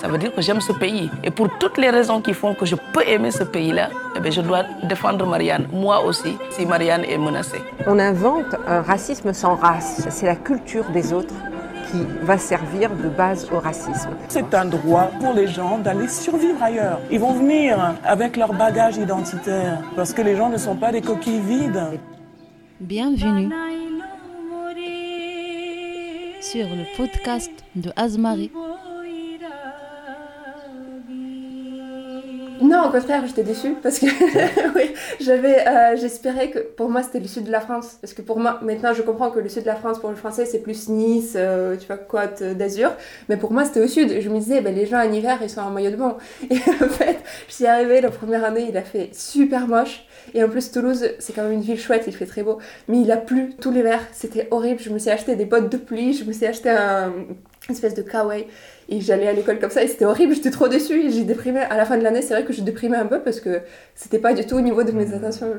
Ça veut dire que j'aime ce pays. Et pour toutes les raisons qui font que je peux aimer ce pays-là, eh bien, je dois défendre Marianne, moi aussi, si Marianne est menacée. On invente un racisme sans race. C'est la culture des autres qui va servir de base au racisme. C'est un droit pour les gens d'aller survivre ailleurs. Ils vont venir avec leur bagage identitaire parce que les gens ne sont pas des coquilles vides. Bienvenue sur le podcast de Azmarie. Au contraire, j'étais déçue parce que oui, j'avais, euh, j'espérais que pour moi c'était le sud de la France. Parce que pour moi, maintenant je comprends que le sud de la France pour le français c'est plus Nice, euh, tu vois, Côte d'Azur. Mais pour moi c'était au sud. Je me disais, ben, les gens en hiver ils sont en maillot de bain. Et en fait, je suis arrivée la première année, il a fait super moche. Et en plus, Toulouse, c'est quand même une ville chouette, il fait très beau. Mais il a plu tout l'hiver, c'était horrible. Je me suis acheté des bottes de pluie, je me suis acheté un espèce de kawaii. Et j'allais à l'école comme ça et c'était horrible j'étais trop déçue et j'ai déprimé à la fin de l'année c'est vrai que je déprimais un peu parce que c'était pas du tout au niveau de mes attentions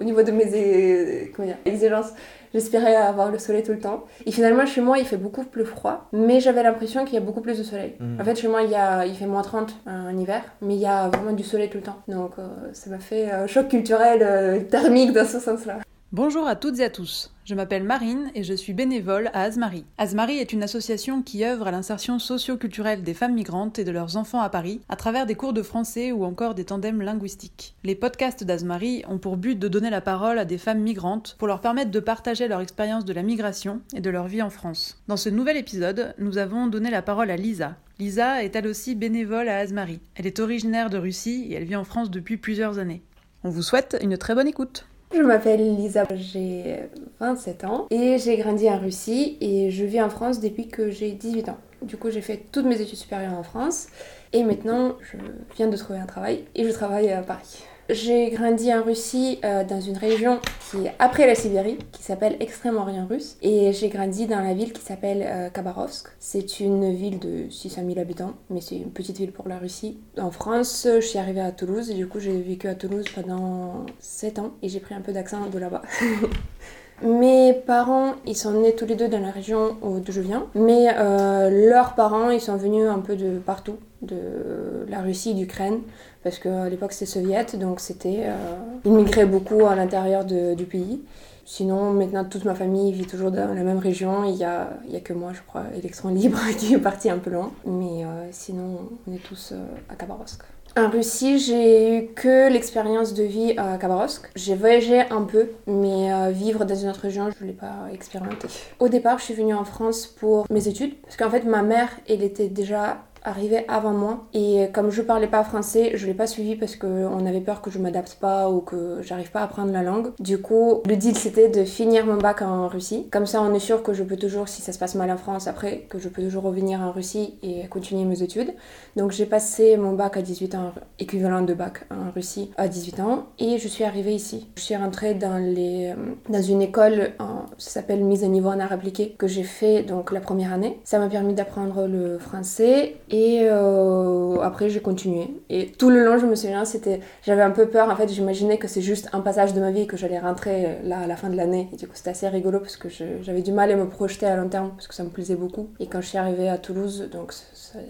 au niveau de mes comment dire, exigences. J'espérais avoir le soleil tout le temps. Et finalement chez moi il fait beaucoup plus froid mais j'avais l'impression qu'il y a beaucoup plus de soleil. En fait chez moi il, y a, il fait moins 30 en hiver mais il y a vraiment du soleil tout le temps. Donc euh, ça m'a fait un choc culturel euh, thermique dans ce sens là Bonjour à toutes et à tous. Je m'appelle Marine et je suis bénévole à Azmarie. Azmarie est une association qui œuvre à l'insertion socio-culturelle des femmes migrantes et de leurs enfants à Paris à travers des cours de français ou encore des tandems linguistiques. Les podcasts d'Azmarie ont pour but de donner la parole à des femmes migrantes pour leur permettre de partager leur expérience de la migration et de leur vie en France. Dans ce nouvel épisode, nous avons donné la parole à Lisa. Lisa est elle aussi bénévole à Azmarie. Elle est originaire de Russie et elle vit en France depuis plusieurs années. On vous souhaite une très bonne écoute. Je m'appelle Lisa, j'ai 27 ans et j'ai grandi en Russie et je vis en France depuis que j'ai 18 ans. Du coup, j'ai fait toutes mes études supérieures en France et maintenant je viens de trouver un travail et je travaille à Paris. J'ai grandi en Russie euh, dans une région qui est après la Sibérie, qui s'appelle Extrême-Orient russe. Et j'ai grandi dans la ville qui s'appelle euh, Khabarovsk. C'est une ville de 600 000 habitants, mais c'est une petite ville pour la Russie. En France, je suis arrivée à Toulouse et du coup j'ai vécu à Toulouse pendant 7 ans et j'ai pris un peu d'accent de là-bas. Mes parents, ils sont nés tous les deux dans la région d'où je viens, mais euh, leurs parents, ils sont venus un peu de partout, de la Russie, d'Ukraine, parce qu'à l'époque c'était soviète, donc c'était... Euh, ils migraient beaucoup à l'intérieur du pays. Sinon, maintenant, toute ma famille vit toujours dans la même région. Il n'y a, y a que moi, je crois, Electron Libre, qui est parti un peu loin. Mais euh, sinon, on est tous euh, à Khabarovsk. En Russie, j'ai eu que l'expérience de vie à Khabarovsk. J'ai voyagé un peu, mais euh, vivre dans une autre région, je ne l'ai pas expérimenté. Au départ, je suis venue en France pour mes études, parce qu'en fait, ma mère, elle était déjà arrivée avant moi. Et comme je parlais pas français je l'ai pas suivi parce qu'on avait peur que je m'adapte pas ou que j'arrive pas à apprendre la langue. Du coup le deal c'était de finir mon bac en Russie. Comme ça on est sûr que je peux toujours si ça se passe mal en France après que je peux toujours revenir en Russie et continuer mes études. Donc j'ai passé mon bac à 18 ans équivalent de bac en Russie à 18 ans. Et je suis arrivée ici. Je suis rentrée dans les dans une école ça s'appelle mise à niveau en art appliqué que j'ai fait donc la première année. Ça m'a permis d'apprendre le français et euh, après, j'ai continué. Et tout le long, je me souviens, c'était, j'avais un peu peur. En fait, j'imaginais que c'est juste un passage de ma vie que j'allais rentrer euh, là à la fin de l'année. Et du coup, c'était assez rigolo parce que j'avais du mal à me projeter à long terme parce que ça me plaisait beaucoup. Et quand je suis arrivée à Toulouse, donc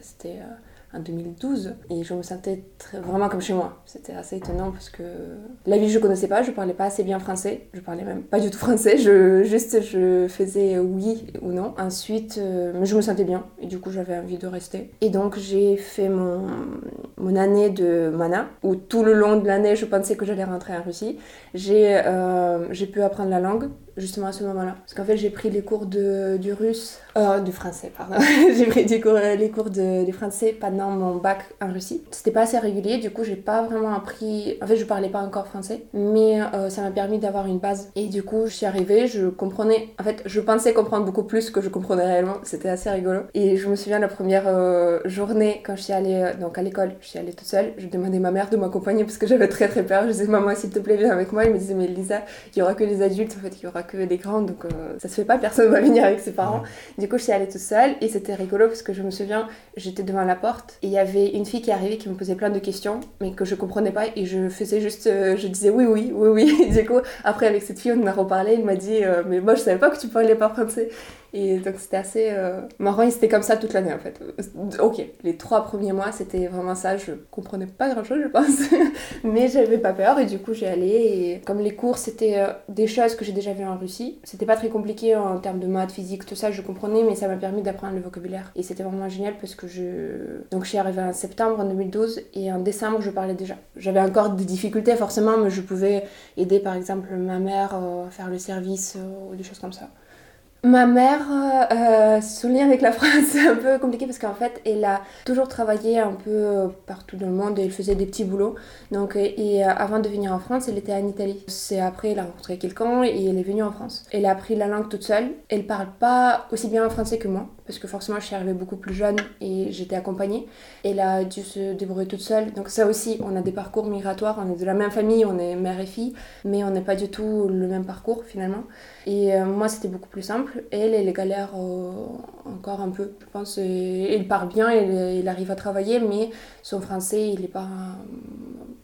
c'était euh, en 2012 et je me sentais très, vraiment comme chez moi. C'était assez étonnant parce que la ville je connaissais pas, je parlais pas assez bien français, je parlais même pas du tout français, je juste je faisais oui ou non. Ensuite, euh, je me sentais bien et du coup j'avais envie de rester. Et donc j'ai fait mon, mon année de mana où tout le long de l'année je pensais que j'allais rentrer en Russie. J'ai euh, j'ai pu apprendre la langue justement à ce moment-là. Parce qu'en fait, j'ai pris les cours de, du russe, euh, du français, pardon. j'ai pris cours, les cours de, français pendant mon bac en Russie. C'était pas assez régulier, du coup, j'ai pas vraiment appris. En fait, je parlais pas encore français, mais euh, ça m'a permis d'avoir une base. Et du coup, je suis arrivée, je comprenais. En fait, je pensais comprendre beaucoup plus que je comprenais réellement. C'était assez rigolo. Et je me souviens la première euh, journée quand je suis allée euh, donc à l'école, je suis allée toute seule. Je demandais à ma mère de m'accompagner parce que j'avais très très peur. Je disais, maman, s'il te plaît, viens avec moi. Elle me disait, mais Lisa, il y aura que les adultes, en fait, il y aura que des grands, donc euh, ça se fait pas, personne va venir avec ses parents. Du coup, je suis allée toute seule et c'était rigolo parce que je me souviens, j'étais devant la porte et il y avait une fille qui arrivait qui me posait plein de questions, mais que je comprenais pas et je faisais juste, euh, je disais oui, oui, oui, oui. du coup, après, avec cette fille, on en a reparlé, elle m'a dit, euh, mais moi, je savais pas que tu parlais pas français. Et donc c'était assez euh, marrant. Et c'était comme ça toute l'année en fait. Ok, les trois premiers mois c'était vraiment ça, je comprenais pas grand chose je pense, mais j'avais pas peur. Et du coup j'ai allé. Et comme les cours c'était euh, des choses que j'ai déjà vues en Russie, c'était pas très compliqué en termes de maths, physique, tout ça je comprenais. Mais ça m'a permis d'apprendre le vocabulaire. Et c'était vraiment génial parce que je... Donc je suis arrivée en septembre en 2012 et en décembre je parlais déjà. J'avais encore des difficultés forcément mais je pouvais aider par exemple ma mère euh, à faire le service ou des choses comme ça. Ma mère, euh, lien avec la France, c'est un peu compliqué parce qu'en fait, elle a toujours travaillé un peu partout dans le monde et elle faisait des petits boulots. Donc, et euh, avant de venir en France, elle était en Italie. C'est après, elle a rencontré quelqu'un et elle est venue en France. Elle a appris la langue toute seule. Elle parle pas aussi bien français que moi parce que forcément, je suis arrivée beaucoup plus jeune et j'étais accompagnée. Elle a dû se débrouiller toute seule. Donc, ça aussi, on a des parcours migratoires. On est de la même famille, on est mère et fille, mais on n'est pas du tout le même parcours finalement. Et euh, moi, c'était beaucoup plus simple. Elle, elle galère euh, encore un peu. Je pense il part bien, il, il, arrive à travailler, mais son français, il n'est pas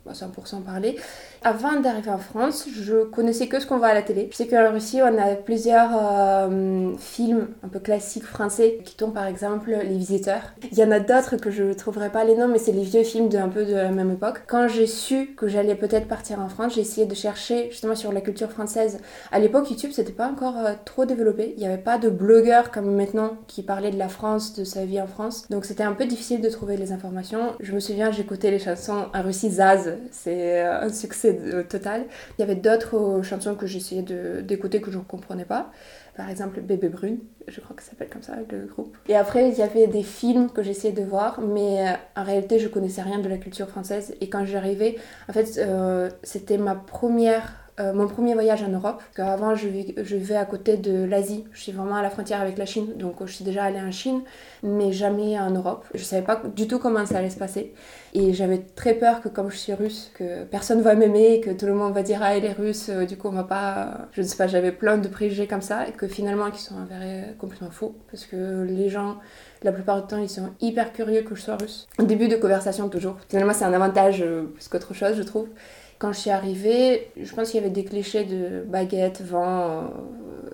à 100% parlé. Avant d'arriver en France, je connaissais que ce qu'on voit à la télé. Je sais qu'en Russie, on a plusieurs euh, films un peu classiques français qui tournent par exemple Les Visiteurs. Il y en a d'autres que je ne trouverai pas les noms, mais c'est les vieux films de un peu de la même époque. Quand j'ai su que j'allais peut-être partir en France, j'ai essayé de chercher justement sur la culture française. À l'époque, YouTube, c'était pas encore euh, trop développé. Il n'y avait pas de blogueurs comme maintenant qui parlaient de la France, de sa vie en France. Donc c'était un peu difficile de trouver les informations. Je me souviens, j'écoutais les chansons en Russie Zaz. C'est euh, un succès total. Il y avait d'autres euh, chansons que j'essayais d'écouter que je ne comprenais pas. Par exemple, Bébé Brune, je crois que ça s'appelle comme ça le groupe. Et après, il y avait des films que j'essayais de voir, mais euh, en réalité, je connaissais rien de la culture française. Et quand j'arrivais, en fait, euh, c'était ma première euh, mon premier voyage en Europe. Avant, je, vivais à côté de l'Asie. Je suis vraiment à la frontière avec la Chine. Donc, je suis déjà allée en Chine, mais jamais en Europe. Je savais pas du tout comment ça allait se passer. Et j'avais très peur que, comme je suis russe, que personne va m'aimer, que tout le monde va dire Ah, elle est russe, euh, du coup, on va pas. Je ne sais pas, j'avais plein de préjugés comme ça. Et que finalement, qui sont avérés complètement faux. Parce que les gens la plupart du temps, ils sont hyper curieux que je sois russe. Au début de conversation, toujours. Finalement, c'est un avantage euh, plus qu'autre chose, je trouve. Quand je suis arrivée, je pense qu'il y avait des clichés de baguette, vent.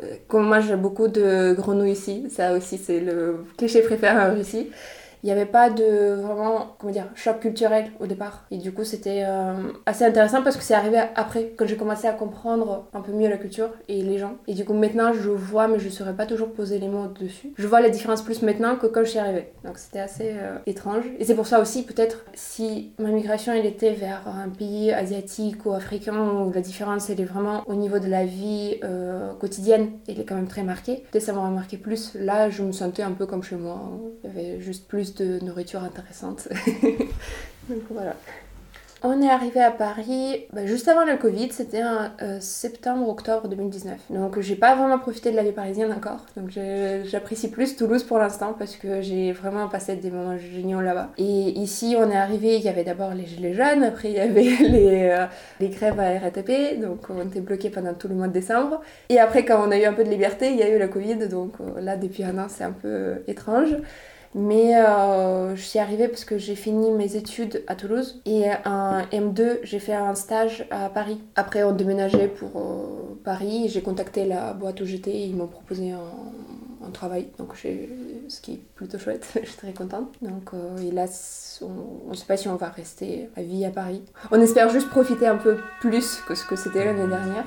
Euh, comme moi, j'ai beaucoup de grenouilles ici. Ça aussi, c'est le cliché préféré en Russie il n'y avait pas de vraiment comment dire choc culturel au départ. Et du coup c'était euh, assez intéressant parce que c'est arrivé après quand j'ai commencé à comprendre un peu mieux la culture et les gens. Et du coup maintenant je vois mais je ne saurais pas toujours poser les mots dessus. Je vois la différence plus maintenant que quand je suis arrivée. Donc c'était assez euh, étrange. Et c'est pour ça aussi peut-être si ma migration elle était vers un pays asiatique ou africain où la différence elle est vraiment au niveau de la vie euh, quotidienne elle est quand même très marquée. Peut-être ça m'aurait marqué plus. Là je me sentais un peu comme chez moi. Il y avait juste plus de nourriture intéressante. Donc voilà. On est arrivé à Paris bah, juste avant le Covid, c'était euh, septembre-octobre 2019. Donc j'ai pas vraiment profité de la vie parisienne encore. Donc j'apprécie plus Toulouse pour l'instant parce que j'ai vraiment passé des moments géniaux là-bas. Et ici on est arrivé, il y avait d'abord les gilets jaunes, après il y avait les, euh, les grèves à RATP, donc on était bloqué pendant tout le mois de décembre. Et après quand on a eu un peu de liberté, il y a eu le Covid, donc euh, là depuis un an c'est un peu étrange. Mais euh, je suis arrivée parce que j'ai fini mes études à Toulouse et un M2, j'ai fait un stage à Paris. Après, on déménageait pour euh, Paris. J'ai contacté la boîte où j'étais et ils m'ont proposé un, travail. Donc, ce qui est plutôt chouette. je suis très contente. Donc, euh, et là, on ne sait pas si on va rester à vie à Paris. On espère juste profiter un peu plus que ce que c'était l'année dernière.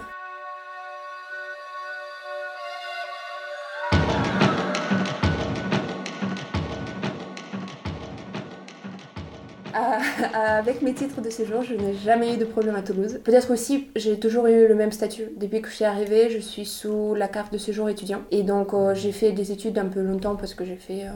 Avec mes titres de séjour, je n'ai jamais eu de problème à Toulouse. Peut-être aussi, j'ai toujours eu le même statut. Depuis que je suis arrivée, je suis sous la carte de séjour étudiant. Et donc, euh, j'ai fait des études un peu longtemps parce que j'ai fait euh,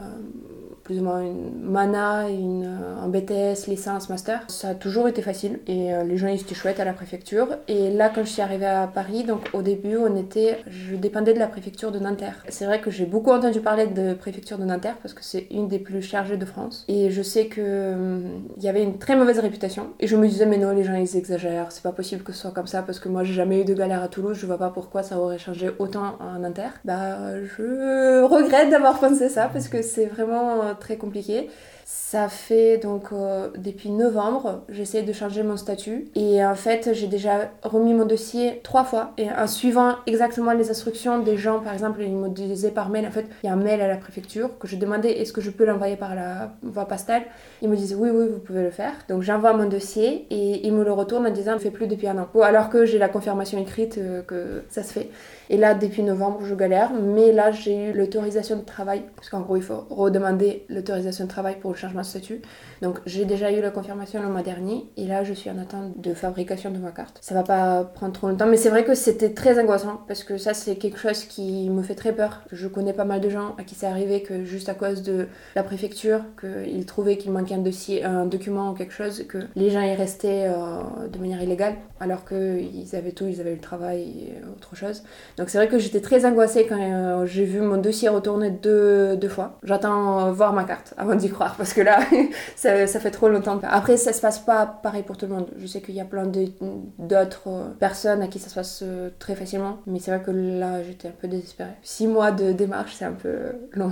plus ou moins une mana, une, euh, un BTS, licence, master. Ça a toujours été facile et euh, les gens ils étaient chouettes à la préfecture. Et là, quand je suis arrivée à Paris, donc au début, on était, je dépendais de la préfecture de Nanterre. C'est vrai que j'ai beaucoup entendu parler de préfecture de Nanterre parce que c'est une des plus chargées de France. Et je sais que il y avait une très mauvaise réputation. Et je me disais, mais non, les gens ils exagèrent, c'est pas possible que ce soit comme ça parce que moi j'ai jamais eu de galère à Toulouse, je vois pas pourquoi ça aurait changé autant à Nanterre. Bah, je regrette d'avoir pensé ça parce que c'est vraiment très compliqué. Ça fait donc euh, depuis novembre, j'essaie de changer mon statut. Et en fait j'ai déjà remis mon dossier trois fois. Et en suivant exactement les instructions des gens, par exemple ils me disaient par mail, en fait il y a un mail à la préfecture que je demandais est-ce que je peux l'envoyer par la voie postale, ils me disaient oui oui vous pouvez le faire, donc j'envoie mon dossier et ils me le retournent en disant ne fait plus depuis un an, ou alors que j'ai la confirmation écrite euh, que ça se fait. Et là depuis novembre je galère, mais là j'ai eu l'autorisation de travail, parce qu'en gros il faut redemander l'autorisation de travail pour changement de statut. Donc j'ai déjà eu la confirmation le mois dernier et là je suis en attente de fabrication de ma carte. Ça va pas prendre trop longtemps, mais c'est vrai que c'était très angoissant parce que ça c'est quelque chose qui me fait très peur. Je connais pas mal de gens à qui c'est arrivé que juste à cause de la préfecture, qu'ils trouvaient qu'il manquait un dossier, un document ou quelque chose, que les gens y restaient euh, de manière illégale alors qu'ils avaient tout, ils avaient le travail et autre chose. Donc c'est vrai que j'étais très angoissée quand euh, j'ai vu mon dossier retourner deux, deux fois. J'attends euh, voir ma carte avant d'y croire parce que là ça, fait trop longtemps. Après ça se passe pas pareil pour tout le monde. Je sais qu'il y a plein d'autres personnes à qui ça se passe très facilement, mais c'est vrai que là j'étais un peu désespérée. Six mois de démarche c'est un peu long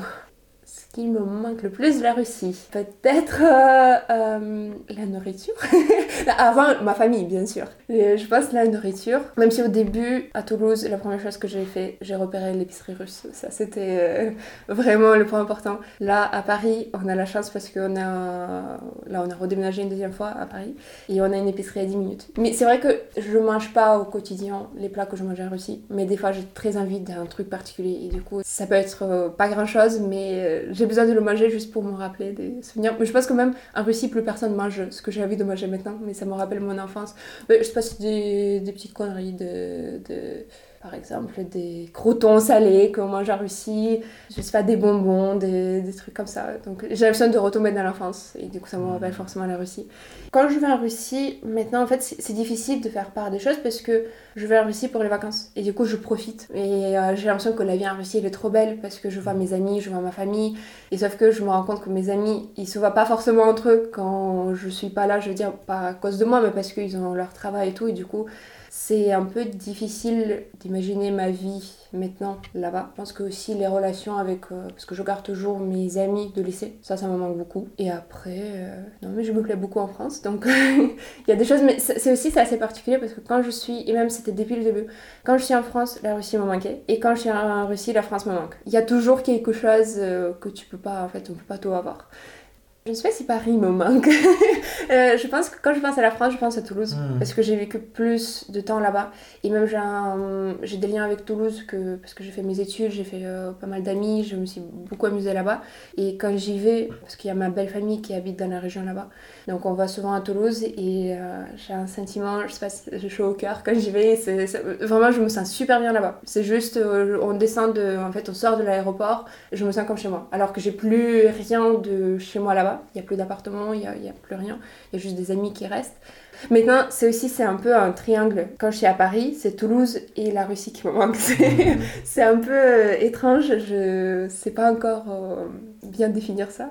qui me manque le plus de la Russie Peut-être euh, euh, la nourriture. Avant, ma famille, bien sûr. je pense la nourriture. Même si au début, à Toulouse, la première chose que j'ai fait, j'ai repéré l'épicerie russe. Ça, c'était euh, vraiment le point important. Là, à Paris, on a la chance parce qu'on a... Là, on a redéménagé une deuxième fois à Paris. Et on a une épicerie à 10 minutes. Mais c'est vrai que je mange pas au quotidien les plats que je mange en Russie. Mais des fois, j'ai très envie d'un truc particulier. Et du coup, ça peut être pas grand-chose, mais j'ai besoin de le manger juste pour me rappeler des souvenirs. Mais je pense que même en Russie, plus personne mange ce que j'ai envie de manger maintenant, mais ça me rappelle mon enfance. Mais je sais pas si des, des petites conneries de par exemple des croutons salés qu'on mange en Russie, je sais pas, des bonbons, des, des trucs comme ça. Donc j'ai l'impression de retomber dans l'enfance. Et du coup ça me rappelle forcément la Russie. Quand je vais en Russie, maintenant en fait c'est difficile de faire part des choses parce que je vais en Russie pour les vacances. Et du coup je profite. Et euh, j'ai l'impression que la vie en Russie elle est trop belle parce que je vois mes amis, je vois ma famille. Et sauf que je me rends compte que mes amis ils se voient pas forcément entre eux. Quand je suis pas là, je veux dire pas à cause de moi mais parce qu'ils ont leur travail et tout. Et du coup c'est un peu difficile d'imaginer ma vie maintenant là-bas. Je pense que aussi les relations avec... Euh, parce que je garde toujours mes amis de lycée, ça, ça me manque beaucoup. Et après, euh, non mais je me plais beaucoup en France, donc il y a des choses, mais c'est aussi c'est assez particulier parce que quand je suis, et même c'était depuis le début, quand je suis en France, la Russie me manquait, et quand je suis en Russie, la France me manque. Il y a toujours quelque chose euh, que tu peux pas, en fait, on peut pas tout avoir. Je ne sais pas si Paris me manque. euh, je pense que quand je pense à la France, je pense à Toulouse. Hmm. Parce que j'ai vécu plus de temps là-bas. Et même j'ai des liens avec Toulouse que, parce que j'ai fait mes études, j'ai fait euh, pas mal d'amis, je me suis beaucoup amusée là-bas. Et quand j'y vais, parce qu'il y a ma belle famille qui habite dans la région là-bas, donc on va souvent à Toulouse et euh, j'ai un sentiment, je sais pas, j'ai chaud au cœur quand j'y vais. vraiment, je me sens super bien là-bas. C'est juste, on descend de, en fait, on sort de l'aéroport, je me sens comme chez moi. Alors que j'ai plus rien de chez moi là-bas il n'y a plus d'appartement, il n'y a, a, plus rien, il y a juste des amis qui restent. Maintenant, c'est aussi c'est un peu un triangle. Quand je suis à Paris, c'est Toulouse et la Russie qui me manquent. C'est un peu euh, étrange, je ne sais pas encore euh, bien définir ça.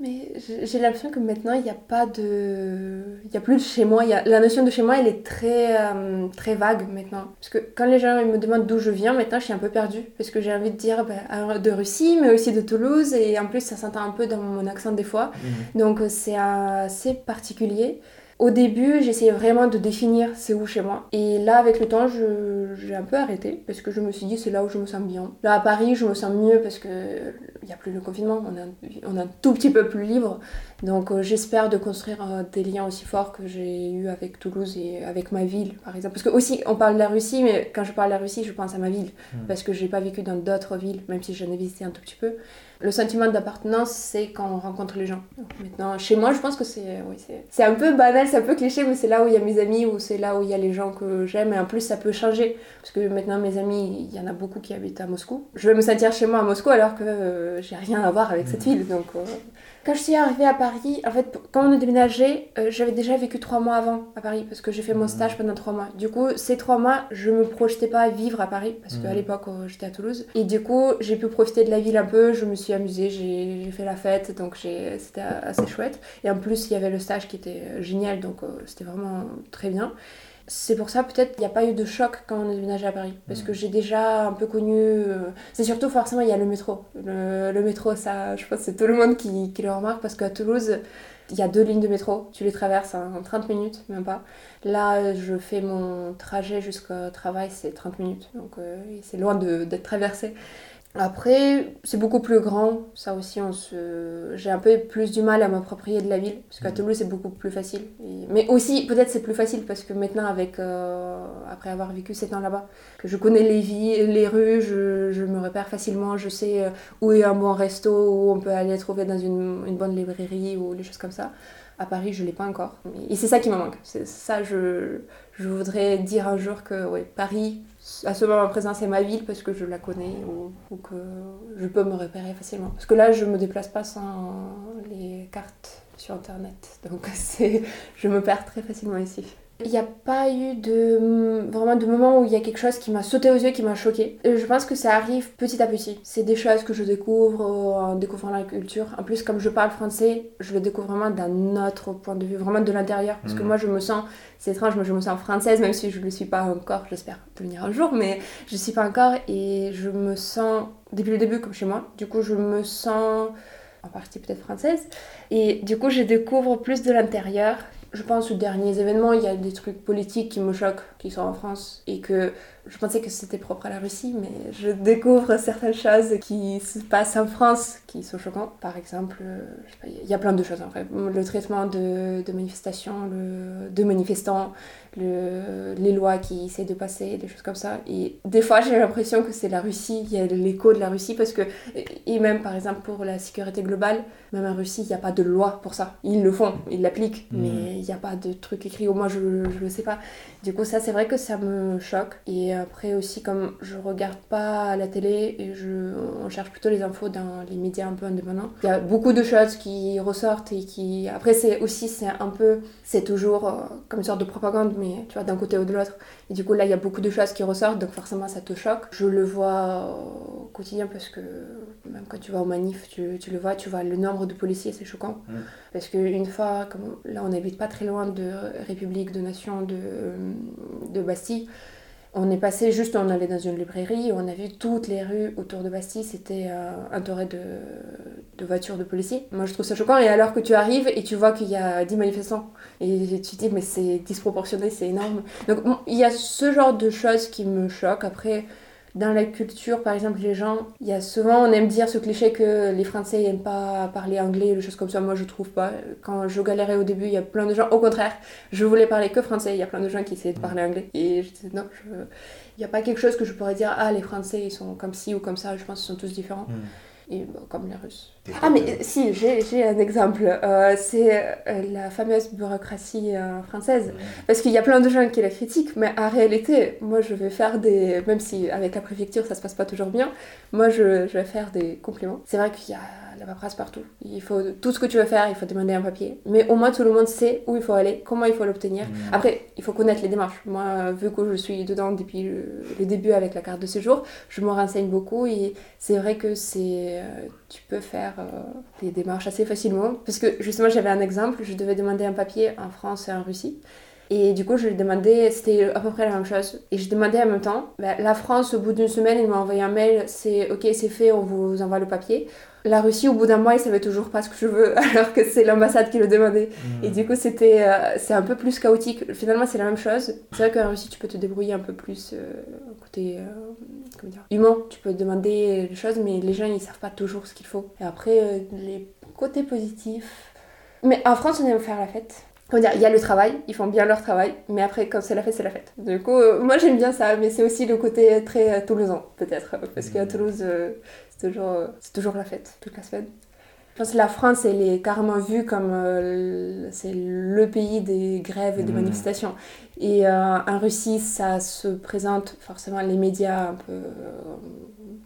Mais j'ai l'impression que maintenant, il n'y a pas de... Il n'y a plus de chez moi. Y a... La notion de chez moi, elle est très, euh, très vague maintenant. Parce que quand les gens me demandent d'où je viens, maintenant, je suis un peu perdue. Parce que j'ai envie de dire bah, de Russie, mais aussi de Toulouse. Et en plus, ça s'entend un peu dans mon accent des fois. Mhm. Donc, c'est assez particulier. Au début, j'essayais vraiment de définir c'est où chez moi. Et là, avec le temps, j'ai un peu arrêté parce que je me suis dit c'est là où je me sens bien. Là, à Paris, je me sens mieux parce que il n'y a plus le confinement, on est, un, on est un tout petit peu plus libre. Donc, euh, j'espère de construire euh, des liens aussi forts que j'ai eu avec Toulouse et avec ma ville, par exemple. Parce que aussi, on parle de la Russie, mais quand je parle de la Russie, je pense à ma ville hmm. parce que j'ai pas vécu dans d'autres villes, même si j'en ai visité un tout petit peu. Le sentiment d'appartenance, c'est quand on rencontre les gens. maintenant, chez moi, je pense que c'est oui, c'est un peu banal, c'est un peu cliché, mais c'est là où il y a mes amis, ou c'est là où il y a les gens que j'aime. Et en plus, ça peut changer. Parce que maintenant, mes amis, il y en a beaucoup qui habitent à Moscou. Je vais me sentir chez moi à Moscou alors que euh, j'ai rien à voir avec cette ville. Donc, euh, quand je suis arrivée à Paris, en fait, quand on a déménagé, euh, j'avais déjà vécu trois mois avant à Paris parce que j'ai fait mon mmh. stage pendant trois mois. Du coup, ces trois mois, je me projetais pas à vivre à Paris parce qu'à mmh. l'époque, euh, j'étais à Toulouse. Et du coup, j'ai pu profiter de la ville un peu, je me suis amusée, j'ai fait la fête, donc c'était assez chouette. Et en plus, il y avait le stage qui était euh, génial, donc c'était vraiment très bien. C'est pour ça peut-être qu'il n'y a pas eu de choc quand on a déménagé à Paris. Parce que j'ai déjà un peu connu... euh, C'est surtout forcément, il y a le métro. Le, le métro, ça, je pense que c'est tout le monde qui, qui le remarque parce qu'à Toulouse, il y a deux lignes de métro. Tu les traverses en 30 minutes, même pas. Là, je fais mon trajet jusqu'au travail, c'est 30 minutes. Donc euh, c'est loin d'être traversé. Après, c'est beaucoup plus grand. Ça aussi, on se... j'ai un peu plus du mal à m'approprier de la ville. Parce qu'à Toulouse, c'est beaucoup plus facile. Et- Mais aussi, peut-être c'est plus facile parce que maintenant, avec, euh, après avoir vécu 7 ans là-bas, que je connais les vies, les rues, je, je me repère facilement. Je sais euh, où est un bon resto, où on peut aller trouver dans une, une bonne librairie ou des choses comme ça. À Paris, je l'ai pas encore. Et c'est ça qui me manque. C'est ça, je, je voudrais dire un jour que ouais, Paris, à ce moment présent, c'est ma ville parce que je la connais ou, que je peux me repérer facilement. Parce que là, je me déplace pas sans les cartes sur Internet. Donc, je me perds très facilement ici. Il n'y a pas eu de vraiment de moment où il y a quelque chose qui m'a sauté aux yeux, qui m'a choqué. Je pense que ça arrive petit à petit. C'est des choses que je découvre euh, en découvrant la culture. En plus, comme je parle français, je le découvre vraiment d'un autre point de vue, vraiment de l'intérieur. Parce que Mhm. moi, je me sens, c'est étrange, mais je me sens française, même si je ne le suis pas encore. J'espère devenir un jour, mais je ne suis pas encore. Et je me sens, depuis le début, comme chez moi. Du coup, je me sens en partie peut-être française. Et du coup, je découvre plus de l'intérieur. Je pense aux derniers événements, il y a des trucs politiques qui me choquent, qui sont en France, et que je pensais que c'était propre à la Russie, mais je découvre certaines choses qui se passent en France qui sont choquantes. Par exemple, euh, il y a plein de choses en fait. Le traitement de, de manifestations, le, de manifestants, le, les lois qui essaient de passer, des choses comme ça. Et des fois, j'ai l'impression que c'est la Russie, il y a l'écho de la Russie, parce que, et même par exemple pour la sécurité globale, même en Russie, il n'y a pas de loi pour ça. Ils le font, ils l'appliquent, mais il n'y a pas de truc écrit, au moins je ne le sais pas. Du coup, ça, c'est vrai que ça me choque. Et après aussi, comme je regarde pas la télé et je, on cherche plutôt les infos dans les médias un peu indépendants, il y a beaucoup de choses qui ressortent et qui... Après, c'est aussi, c'est un peu... C'est toujours euh, comme une sorte de propagande, mais tu vois, d'un côté ou de l'autre. Et du coup, là, il y a beaucoup de choses qui ressortent, donc forcément, ça te choque. Je le vois au quotidien parce que même quand tu vas au manif, tu, tu le vois, tu vois le nombre de policiers, c'est choquant. Mm. Parce qu'une fois, comme là, on n'habite pas très loin de République, de Nation, de, de Bastille. On est passé juste, on allait dans une librairie, on a vu toutes les rues autour de Bastille, c'était euh, entouré de, de voitures de policiers. Moi je trouve ça choquant, et alors que tu arrives et tu vois qu'il y a 10 manifestants, et tu te dis mais c'est disproportionné, c'est énorme. Donc il y a ce genre de choses qui me choquent. Après, dans la culture, par exemple, les gens, il y a souvent, on aime dire ce cliché que les Français n'aiment pas parler anglais, des choses comme ça. Moi, je trouve pas. Quand je galérais au début, il y a plein de gens. Au contraire, je voulais parler que français. Il y a plein de gens qui essayaient de parler anglais. Et je disais non, il n'y a pas quelque chose que je pourrais dire. Ah, les Français, ils sont comme ci ou comme ça. Je pense qu'ils sont tous différents. Mm. Et bon, comme les Russes. Ah, mais euh, si, j'ai j'ai un exemple. Euh, c'est euh, la fameuse bureaucratie euh, française. Parce qu'il y a plein de gens qui la critiquent, mais en réalité, moi je vais faire des. Même si avec la préfecture ça se passe pas toujours bien, moi je, je vais faire des compliments. C'est vrai qu'il y a la paperasse partout. Il faut tout ce que tu veux faire, il faut demander un papier. Mais au moins tout le monde sait où il faut aller, comment il faut l'obtenir. Mm. Après, il faut connaître les démarches. Moi, vu que je suis dedans depuis le, le début avec la carte de séjour, je me renseigne beaucoup et c'est vrai que c'est. euh, tu peux faire euh, des démarches assez facilement. Parce que justement, j'avais un exemple, je devais demander un papier en France et en Russie. Et du coup, je lui demandais, c'était à peu près la même chose. Et je demandais en même temps, bah, la France, au bout d'une semaine, il m'a envoyé un mail, c'est ok, c'est fait, on vous envoie le papier. La Russie, au bout d'un mois, ils savaient toujours pas ce que je veux, alors que c'est l'ambassade qui le demandait. Mm. Et du coup, c'était, euh, c'est un peu plus chaotique. Finalement, c'est la même chose. C'est vrai qu'en Russie, tu peux te débrouiller un peu plus euh, côté euh, comment dire, humain. Tu peux demander des choses, mais les gens, ils savent pas toujours ce qu'il faut. Et après, euh, les côtés positifs. Mais en France, on aime faire la fête. Comment dire, il y a le travail, ils font bien leur travail, mais après, quand c'est la fête, c'est la fête. Du coup, euh, moi j'aime bien ça, mais c'est aussi le côté très euh, toulousain, peut-être. Parce qu'à Toulouse, euh, c'est toujours, euh, c'est toujours la fête, toute la semaine. Je pense que la France, elle est carrément vue comme euh, le- c'est le pays des grèves et des Mhm. manifestations. Et euh, en Russie, ça se présente forcément les médias un peu euh,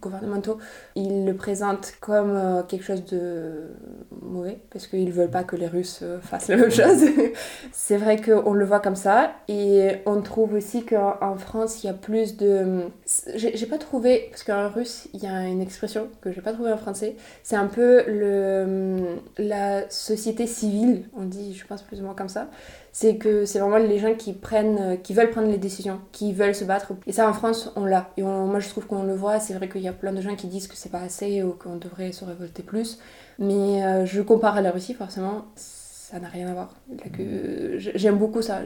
gouvernementaux, ils le présentent comme euh, quelque chose de mauvais parce qu'ils veulent pas que les Russes fassent la même chose. c'est vrai qu'on le voit comme ça et on trouve aussi qu'en en France, il y a plus de. J'ai j'ai pas trouvé parce qu'en russe, il y a une expression que j'ai pas trouvée en français. C'est un peu le hum, la société civile, on dit, je pense plus ou moins comme ça, c'est que c'est vraiment les gens qui prennent, euh, qui veulent prendre les décisions, qui veulent se battre. Et ça, en France, on l'a. Et moi, je trouve qu'on le voit. C'est vrai qu'il y a plein de gens qui disent que c'est pas assez ou qu'on devrait se révolter plus. Mais euh, je compare à la Russie, forcément ça n'a rien à voir. J'aime beaucoup ça.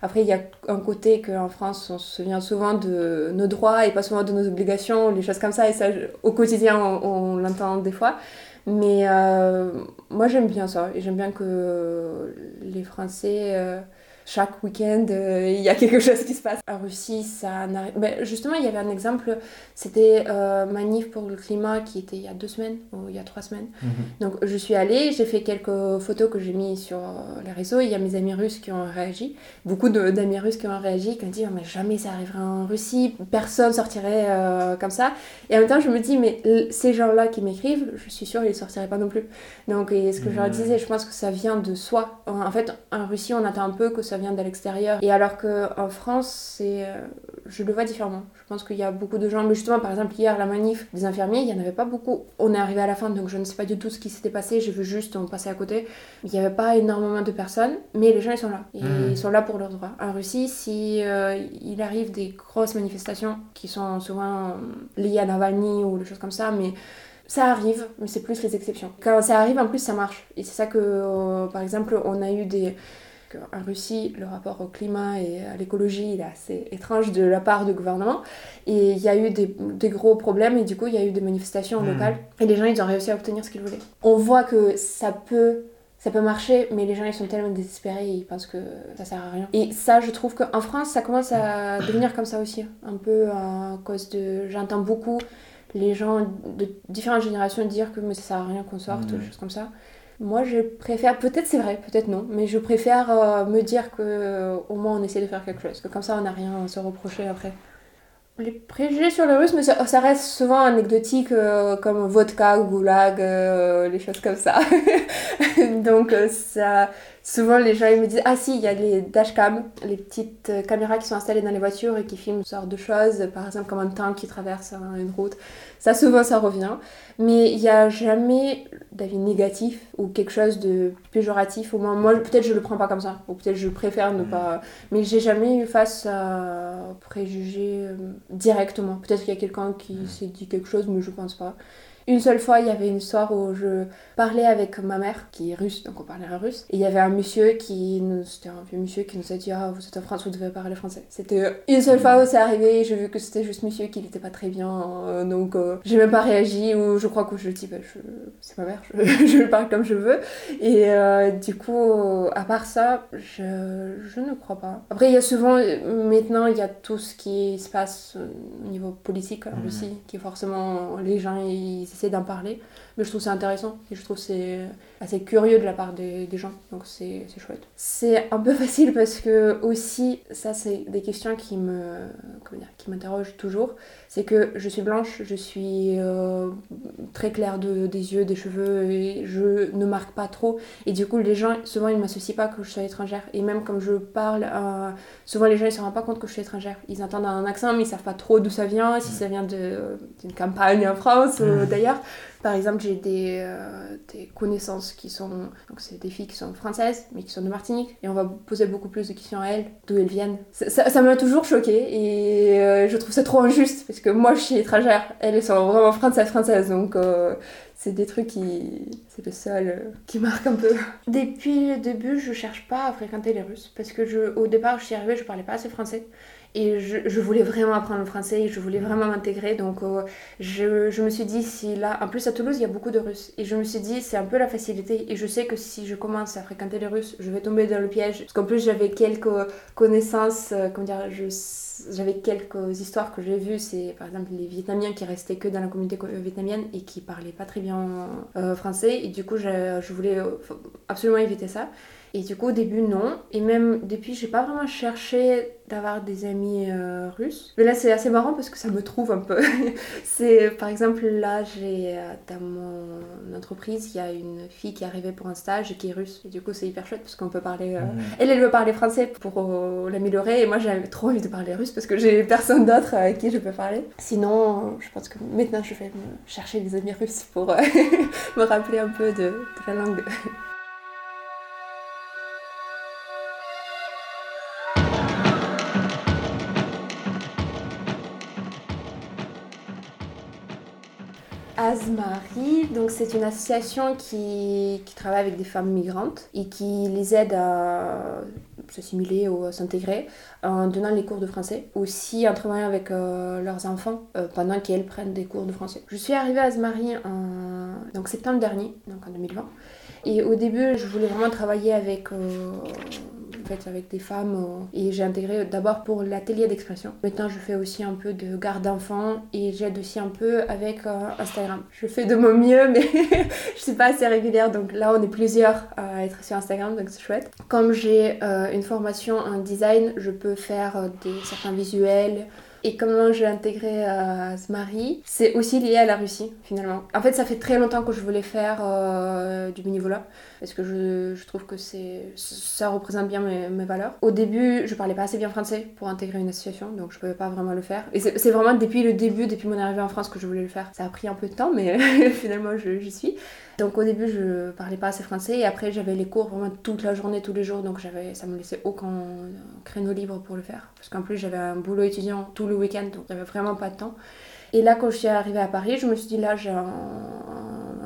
Après, il y a un côté qu'en France, on se souvient souvent de nos droits et pas souvent de nos obligations, les choses comme ça. Et ça, au quotidien, on, l'entend des fois. Mais euh, moi, j'aime bien ça. Et j'aime bien que les Français... Chaque week-end, euh, il y a quelque chose qui se passe. En Russie, ça n'arrive. Ben, justement, il y avait un exemple, c'était euh, Manif pour le climat qui était il y a deux semaines, ou il y a trois semaines. Mhm. Donc, je suis allée, j'ai fait quelques photos que j'ai mis sur euh, les réseaux. Il y a mes amis russes qui ont réagi, beaucoup d'amis russes qui ont réagi, qui ont dit oh, mais jamais ça arriverait en Russie, personne sortirait comme ça. Et en même temps, je me dis mais ces gens-là qui m'écrivent, je suis sûre ils sortiraient pas non plus. Donc, et ce que je leur disais, je pense que ça vient de soi. En fait, en Russie, on attend un peu que ça vient de l'extérieur. Et alors qu'en France, c'est, euh, je le vois différemment. Je pense qu'il y a beaucoup de gens, mais justement, par exemple, hier, la manif des infirmiers, il n'y en avait pas beaucoup. On est arrivé à la fin, donc je ne sais pas du tout ce qui s'était passé, j'ai vu juste, on passait à côté. Il n'y avait pas énormément de personnes, mais les gens, ils sont là. Et mmh. ils sont là pour leurs droits. En Russie, si euh, il arrive des grosses manifestations qui sont souvent liées à Navalny ou des choses comme ça, mais ça arrive, mais c'est plus les exceptions. Quand ça arrive, en plus, ça marche. Et c'est ça que, euh, par exemple, on a eu des, en Russie, le rapport au climat et à l'écologie est assez étrange de la part du gouvernement. Et il y a eu des, gros problèmes et du coup, il y a eu des manifestations hmm. locales. Et les gens, ils ont réussi à obtenir ce qu'ils voulaient. On voit que ça peut ça peut marcher, mais les gens ils sont tellement désespérés, ils pensent que ça sert à rien. Et ça, je trouve qu'en France, ça commence à devenir comme ça aussi. Un peu à cause de. J'entends beaucoup les gens de différentes générations dire que mais ça sert à rien qu'on sorte, des choses comme ça. Moi, je préfère, peut-être c'est vrai, peut-être non, mais je préfère euh, me dire que euh, au moins on essaie de faire quelque chose, que comme ça on n'a rien à se reprocher après. Les préjugés sur le russe, mais ça, reste souvent anecdotique, euh, comme vodka, goulag, les choses comme ça. Donc ça, souvent les gens ils me disent ah si il y a les dashcam, les petites caméras qui sont installées dans les voitures et qui filment une sorte de choses, par exemple comme un tank qui traverse une route. Ça, souvent, ça revient. Mais il n'y a jamais d'avis négatif ou quelque chose de péjoratif. Au moins, moi, peut-être je le prends pas comme ça. Ou peut-être je préfère ne pas. Mais j'ai jamais eu face à préjugés euh, directement. Peut-être qu'il y a quelqu'un qui s'est dit quelque chose, mais je pense pas. Une seule fois, il y avait une histoire où je parlais avec ma mère, qui est russe, donc on parlait russe. Et il y avait un monsieur qui nous, c'était un vieux monsieur qui nous a dit Ah, vous êtes en France, vous devez parler français. C'était une seule fois où c'est arrivé, j'ai vu que c'était juste monsieur qui n'était pas très bien, euh, donc euh, j'ai même pas réagi, ou je crois que je dis bah, c'est ma mère, je, je parle comme je veux. Et euh, du coup, à part ça, je, je ne crois pas. Après, il y a souvent, maintenant, il y a tout ce qui se passe au niveau politique en Russie, qui forcément, les gens, ils d'en parler. Mais je trouve c'est intéressant et je trouve c'est assez curieux de la part des, des gens. Donc c'est chouette. C'est un peu facile parce que aussi, ça c'est des questions qui me comment dire, qui m'interrogent toujours. C'est que je suis blanche, je suis euh, très claire de, des yeux, des cheveux et je ne marque pas trop. Et du coup, les gens, souvent, ils m'associent pas que je suis étrangère. Et même comme je parle, euh, souvent les gens ils se rendent pas compte que je suis étrangère. Ils entendent un accent, mais ils savent pas trop d'où ça vient, si ça vient d'une campagne en France ou d'ailleurs. Par exemple, j'ai des, euh, des, connaissances qui sont. Donc, c'est des filles qui sont françaises, mais qui sont de Martinique. Et on va poser beaucoup plus de questions à elles, d'où elles viennent. Ça m'a toujours choquée et euh, je trouve ça trop injuste parce que moi, je suis étrangère. Elles, sont vraiment françaises, françaises. Donc, euh, c'est des trucs qui. C'est le seul qui marque un peu. Depuis le début, je cherche pas à fréquenter les Russes parce que je, au départ, je suis arrivée, je parlais pas assez français. Et je, voulais vraiment apprendre le français et je voulais vraiment m'intégrer. Donc euh, je, je, me suis dit, si là, en plus à Toulouse, il y a beaucoup de Russes. Et je me suis dit, c'est un peu la facilité. Et je sais que si je commence à fréquenter les Russes, je vais tomber dans le piège. Parce qu'en plus, j'avais quelques connaissances, euh, comment dire, j'avais quelques histoires que j'ai vues. C'est par exemple les Vietnamiens qui restaient que dans la communauté euh, vietnamienne et qui parlaient pas très bien français. Et du coup, je, je voulais absolument éviter ça. Et du coup, au début, non. Et même depuis, j'ai pas vraiment cherché d'avoir des amis euh, russes. Mais là, c'est assez marrant parce que ça me trouve un peu. c'est, par exemple, là, j'ai euh, dans mon entreprise, il y a une fille qui est arrivée pour un stage et qui est russe. Et du coup, c'est hyper chouette parce qu'on peut parler. euh. Elle, elle veut parler français pour euh, l'améliorer. Et moi, j'avais trop envie de parler russe parce que j'ai personne d'autre avec qui je peux parler. Sinon, je pense que maintenant, je vais me chercher des amis russes pour me rappeler un peu de, de la langue. Asmari, donc c'est une association qui, travaille avec des femmes migrantes et qui les aide à s'assimiler ou à s'intégrer en donnant les cours de français, aussi en travaillant avec euh, leurs enfants euh, pendant qu'elles prennent des cours de français. Je suis arrivée à Asmari en donc, septembre dernier, donc en 2020. Et au début, je voulais vraiment travailler avec, euh, avec des femmes euh, et j'ai intégré d'abord pour l'atelier d'expression. Maintenant, je fais aussi un peu de garde d'enfants et j'aide aussi un peu avec euh, Instagram. Je fais de mon mieux, mais je suis pas assez régulière. Donc là, on est plusieurs à être sur Instagram, donc c'est chouette. Comme j'ai euh, une formation en design, je peux faire des, certains visuels. Et comment j'ai intégré euh, Smari, c'est aussi lié à la Russie finalement. En fait, ça fait très longtemps que je voulais faire euh, du bénévolat parce que je, trouve que ça représente bien mes, valeurs. Au début, je parlais pas assez bien français pour intégrer une association, donc je pouvais pas vraiment le faire. Et c'est vraiment depuis le début, depuis mon arrivée en France, que je voulais le faire. Ça a pris un peu de temps, mais finalement, j'y suis. Donc au début, je parlais pas assez français et après, j'avais les cours vraiment toute la journée, tous les jours, donc j'avais, ça me laissait aucun créneau libre pour le faire. Parce qu'en plus, j'avais un boulot étudiant tout le week-end, donc j'avais vraiment pas de temps. Et là, quand je suis arrivée à Paris, je me suis dit là, j'ai un,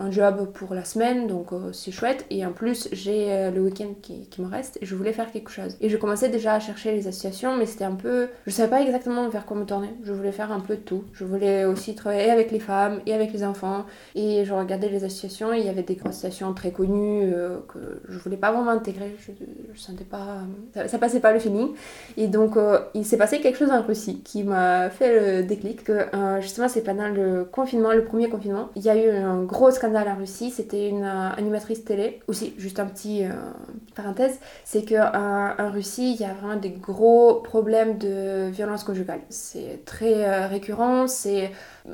un job pour la semaine, donc euh, c'est chouette. Et en plus, j'ai euh, le week-end qui, me reste et je voulais faire quelque chose. Et je commençais déjà à chercher les associations, mais c'était un peu. Je savais pas exactement vers quoi me tourner. Je voulais faire un peu de tout. Je voulais aussi travailler avec les femmes et avec les enfants. Et je regardais les associations, il y avait des associations très connues euh, que je voulais pas vraiment intégrer. Je, je sentais pas. Ça, passait pas le feeling. Et donc, il s'est passé quelque chose en Russie qui m'a fait le déclic. Que justement, c'est pendant le confinement, le premier confinement, il y a eu un gros scandale en Russie. C'était une euh, animatrice télé. Aussi, juste un petit euh, parenthèse, c'est que euh, en Russie, il y a vraiment des gros problèmes de violence conjugale. C'est très récurrent. C'est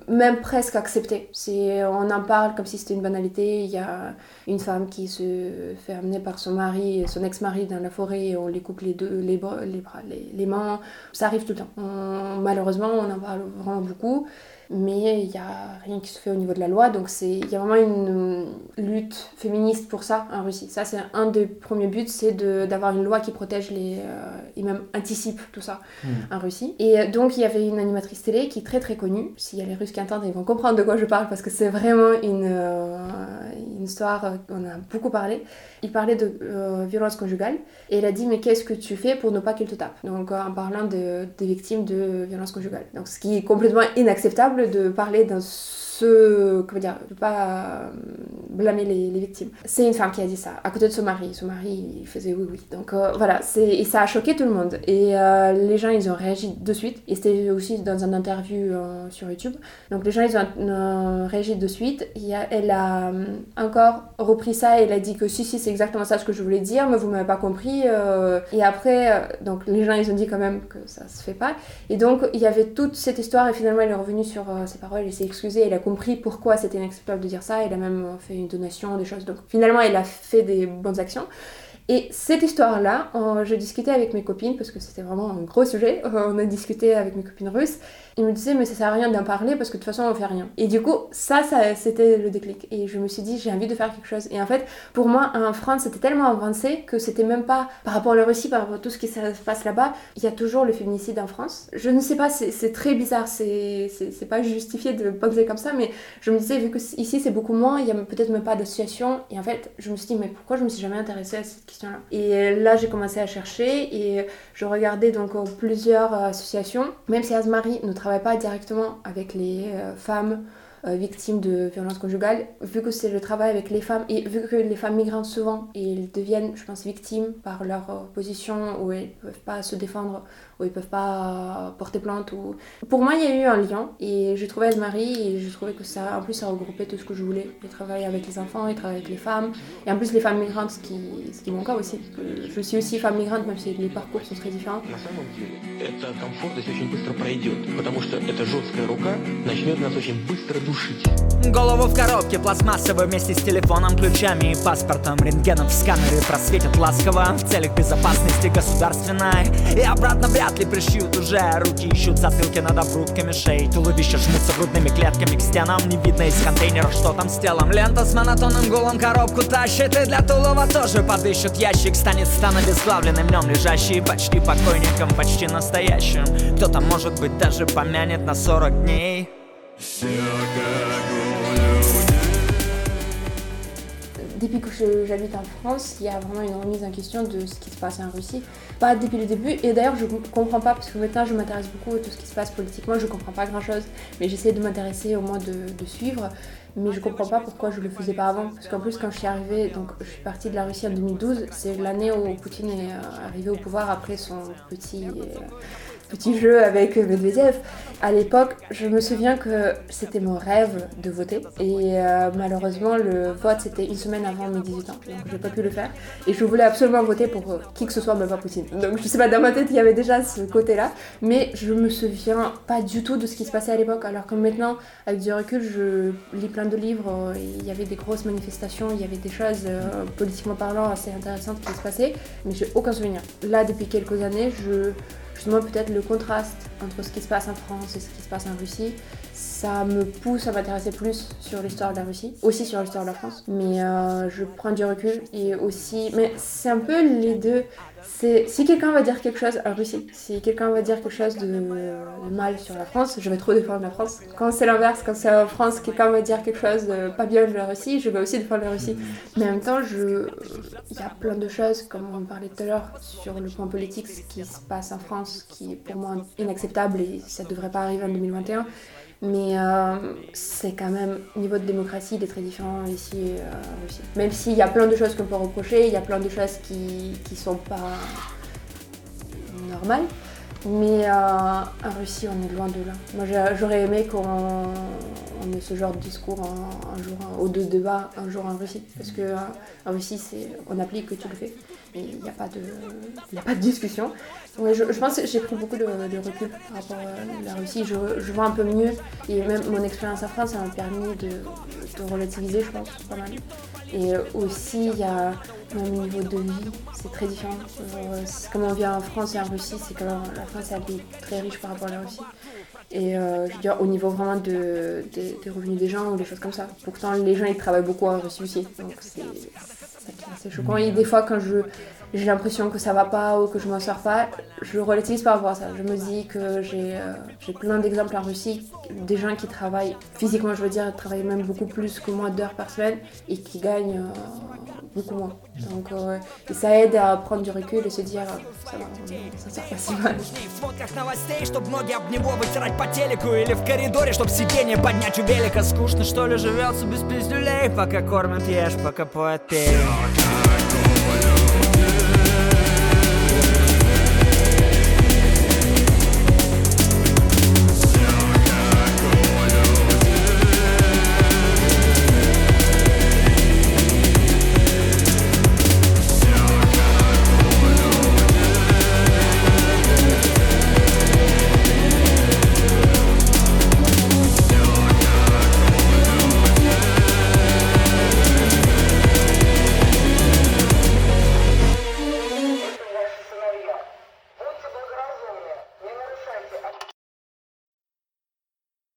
même presque accepté. C'est, on en parle comme si c'était une banalité. Il y a une femme qui se fait amener par son mari, son ex-mari dans la forêt et on lui coupe les, deux, les, bras, les, les, les mains. Ça arrive tout le temps. Malheureusement, on en parle vraiment beaucoup. Mais il n'y a rien qui se fait au niveau de la loi. Donc il y a vraiment une lutte féministe pour ça en Russie. Ça, c'est un des premiers buts, c'est d'avoir une loi qui protège les, euh, et même anticipe tout ça en Russie. Et euh, donc il y avait une animatrice télé qui est très très connue. S'il y a les Russes qui entendent, ils vont comprendre de quoi je parle parce que c'est vraiment une, euh, une histoire, euh, on a beaucoup parlé. Il parlait de euh, violence conjugale et elle a dit mais qu'est-ce que tu fais pour ne pas qu'il te tape? Donc en parlant de, des victimes de violence conjugale. Donc ce qui est complètement inacceptable de parler d'un ce comment dire de pas euh, blâmer les, victimes. C'est une femme qui a dit ça à côté de son mari. Son mari il faisait oui oui. Donc euh, voilà et ça a choqué tout le monde. Et euh, les gens ils ont réagi de suite. Et c'était aussi dans un interview euh, sur YouTube. Donc les gens ils ont réagi de suite. A- elle a encore repris ça. Et elle a dit que si si c'est exactement ça ce que je voulais dire mais vous m'avez pas compris et après donc les gens ils ont dit quand même que ça se fait pas. Et donc il y avait toute cette histoire. Et finalement elle est revenue sur ses paroles. Elle s'est excusée. Elle a compris pourquoi c'était inacceptable de dire ça. Elle a même fait une donation des choses. Donc finalement elle a fait des bonnes actions et cette histoire-là, euh, je discutais avec mes copines, parce que c'était vraiment un gros sujet, on a discuté avec mes copines russes, ils me disaient mais ça sert à rien d'en parler parce que de toute façon on fait rien. Et du coup, ça, c'était le déclic. Et je me suis dit j'ai envie de faire quelque chose. Et en fait, pour moi, en France, c'était tellement avancé que c'était même pas par rapport à la Russie, par rapport à tout ce qui se passe là-bas, il y a toujours le féminicide en France. Je ne sais pas, c'est très bizarre, c'est pas justifié de penser comme ça, mais je me disais vu que ici c'est beaucoup moins, il y a peut-être même pas d'association. Et en fait, je me suis dit mais pourquoi je me suis jamais intéressée à cette Et là, j'ai commencé à chercher et je regardais donc euh, plusieurs euh, associations, même si Asmari ne travaille pas directement avec les euh, femmes euh, victimes de violences conjugales, vu que c'est le travail avec les femmes et vu que les femmes migrantes souvent, elles deviennent, je pense, victimes par leur euh, position où elles ne peuvent pas se défendre, où elles ne peuvent pas porter plainte. Ou... Pour moi, il y a eu un lien et j'ai trouvé Marie et j'ai trouvé que ça, en plus, ça regroupait tout ce que je voulais. Il travailler avec les enfants, il travaille avec les femmes et en plus les femmes migrantes, ce qui, ce qui manque aussi. Je suis aussi femme migrante, même si les parcours sont très différents. Это комфортность очень быстро пройдет, потому что эта жесткая рука начнет нас очень быстро душить. Голову в коробке пластмассовой вместе с телефоном, ключами и паспортом Рентгеном в сканере просветят ласково В целях безопасности государственной И обратно Вряд ли пришьют уже. Руки ищут затылки над обрубками шеи. Туловища жмутся грудными клетками к стенам. Не видно из контейнера, что там с телом. Лента с монотонным гулом коробку тащит И для Тулова тоже подыщут ящик Станет стан обезглавленным днем лежащий Почти покойником, почти настоящим. Кто-то, может быть, даже помянет на 40 дней Depuis que j'habite en France, il y a vraiment une remise en question de ce qui se passe en Russie. Pas depuis le début, et d'ailleurs je comprends pas, parce que maintenant je m'intéresse beaucoup à tout ce qui se passe politiquement, je comprends pas grand chose, mais j'essaie de m'intéresser au moins de, de, suivre, mais je comprends pas pourquoi je le faisais pas avant. Parce qu'en plus, quand je suis arrivée, donc je suis partie de la Russie en 2012, c'est l'année où Poutine est euh, arrivé au pouvoir après son petit. Euh, petit jeu avec Medvedev. À l'époque, je me souviens que c'était mon rêve de voter. Et euh, malheureusement, le vote, c'était une semaine avant mes 18 ans. Donc, j'ai pas pu le faire. Et je voulais absolument voter pour euh, qui que ce soit, mais pas Poutine. Donc, je sais pas, dans ma tête, il y avait déjà ce côté-là. Mais je me souviens pas du tout de ce qui se passait à l'époque. Alors que maintenant, avec du recul, je lis plein de livres. Il y avait des grosses manifestations, il y avait des choses, euh, politiquement parlant, assez intéressantes qui se passaient. Mais j'ai aucun souvenir. Là, depuis quelques années, je justement peut-être le contraste entre ce qui se passe en France et ce qui se passe en Russie, ça me pousse à m'intéresser plus sur l'histoire de la Russie, aussi sur l'histoire de la France. Mais euh, je prends du recul et aussi, mais c'est un peu les deux. Si quelqu'un va dire quelque chose en Russie, si quelqu'un va dire quelque chose de, mal sur la France, je vais trop défendre la France. Quand c'est l'inverse, quand c'est en France, quelqu'un va dire quelque chose de pas bien de la Russie, je vais aussi défendre la Russie. Mais en même temps, il y a plein de choses, comme on parlait tout à l'heure, sur le point politique, ce qui se passe en France, qui est pour moi inacceptable et ça devrait pas arriver en 2021. Mais euh, c'est quand même, au niveau de démocratie, il est très différent ici euh, en Russie. Même s'il y a plein de choses qu'on peut reprocher, il y a plein de choses qui ne sont pas normales. Mais euh, en Russie, on est loin de là. Moi, j'aurais aimé qu'on ait ce genre de discours un, jour, au deux débats un jour en Russie. Parce que en Russie, on applique que tu le fais. Il n'y a, pas de, de discussion. Je, pense que j'ai pris beaucoup de, recul par rapport à la Russie. Je, vois un peu mieux. Et même mon expérience en France, ça m'a permis de, relativiser, je pense, pas mal. Et aussi, il y a même au niveau de vie, c'est très différent. comme on vient en France et en Russie, c'est que la France est très riche par rapport à la Russie. Et euh, je veux dire, au niveau vraiment de, des revenus des gens ou des choses comme ça. Pourtant, les gens, ils travaillent beaucoup en Russie aussi. Donc, c'est choquant. Et des fois, quand je j'ai l'impression que ça va pas ou que je m'en sors pas, je relativise par rapport à ça. Je me dis que j'ai euh, plein d'exemples en Russie, des gens qui travaillent physiquement, je veux dire, travaillent même beaucoup plus que moi d'heures par semaine et qui gagnent euh, beaucoup moins. Donc euh, et ça aide à prendre du recul et se dire ça va, ça sort pas si mal. новостей, чтобы ноги об него вытирать по телеку Или в коридоре, чтобы сиденье поднять у велика Скучно, что ли, живется без пиздюлей Пока кормят ешь, пока поет пей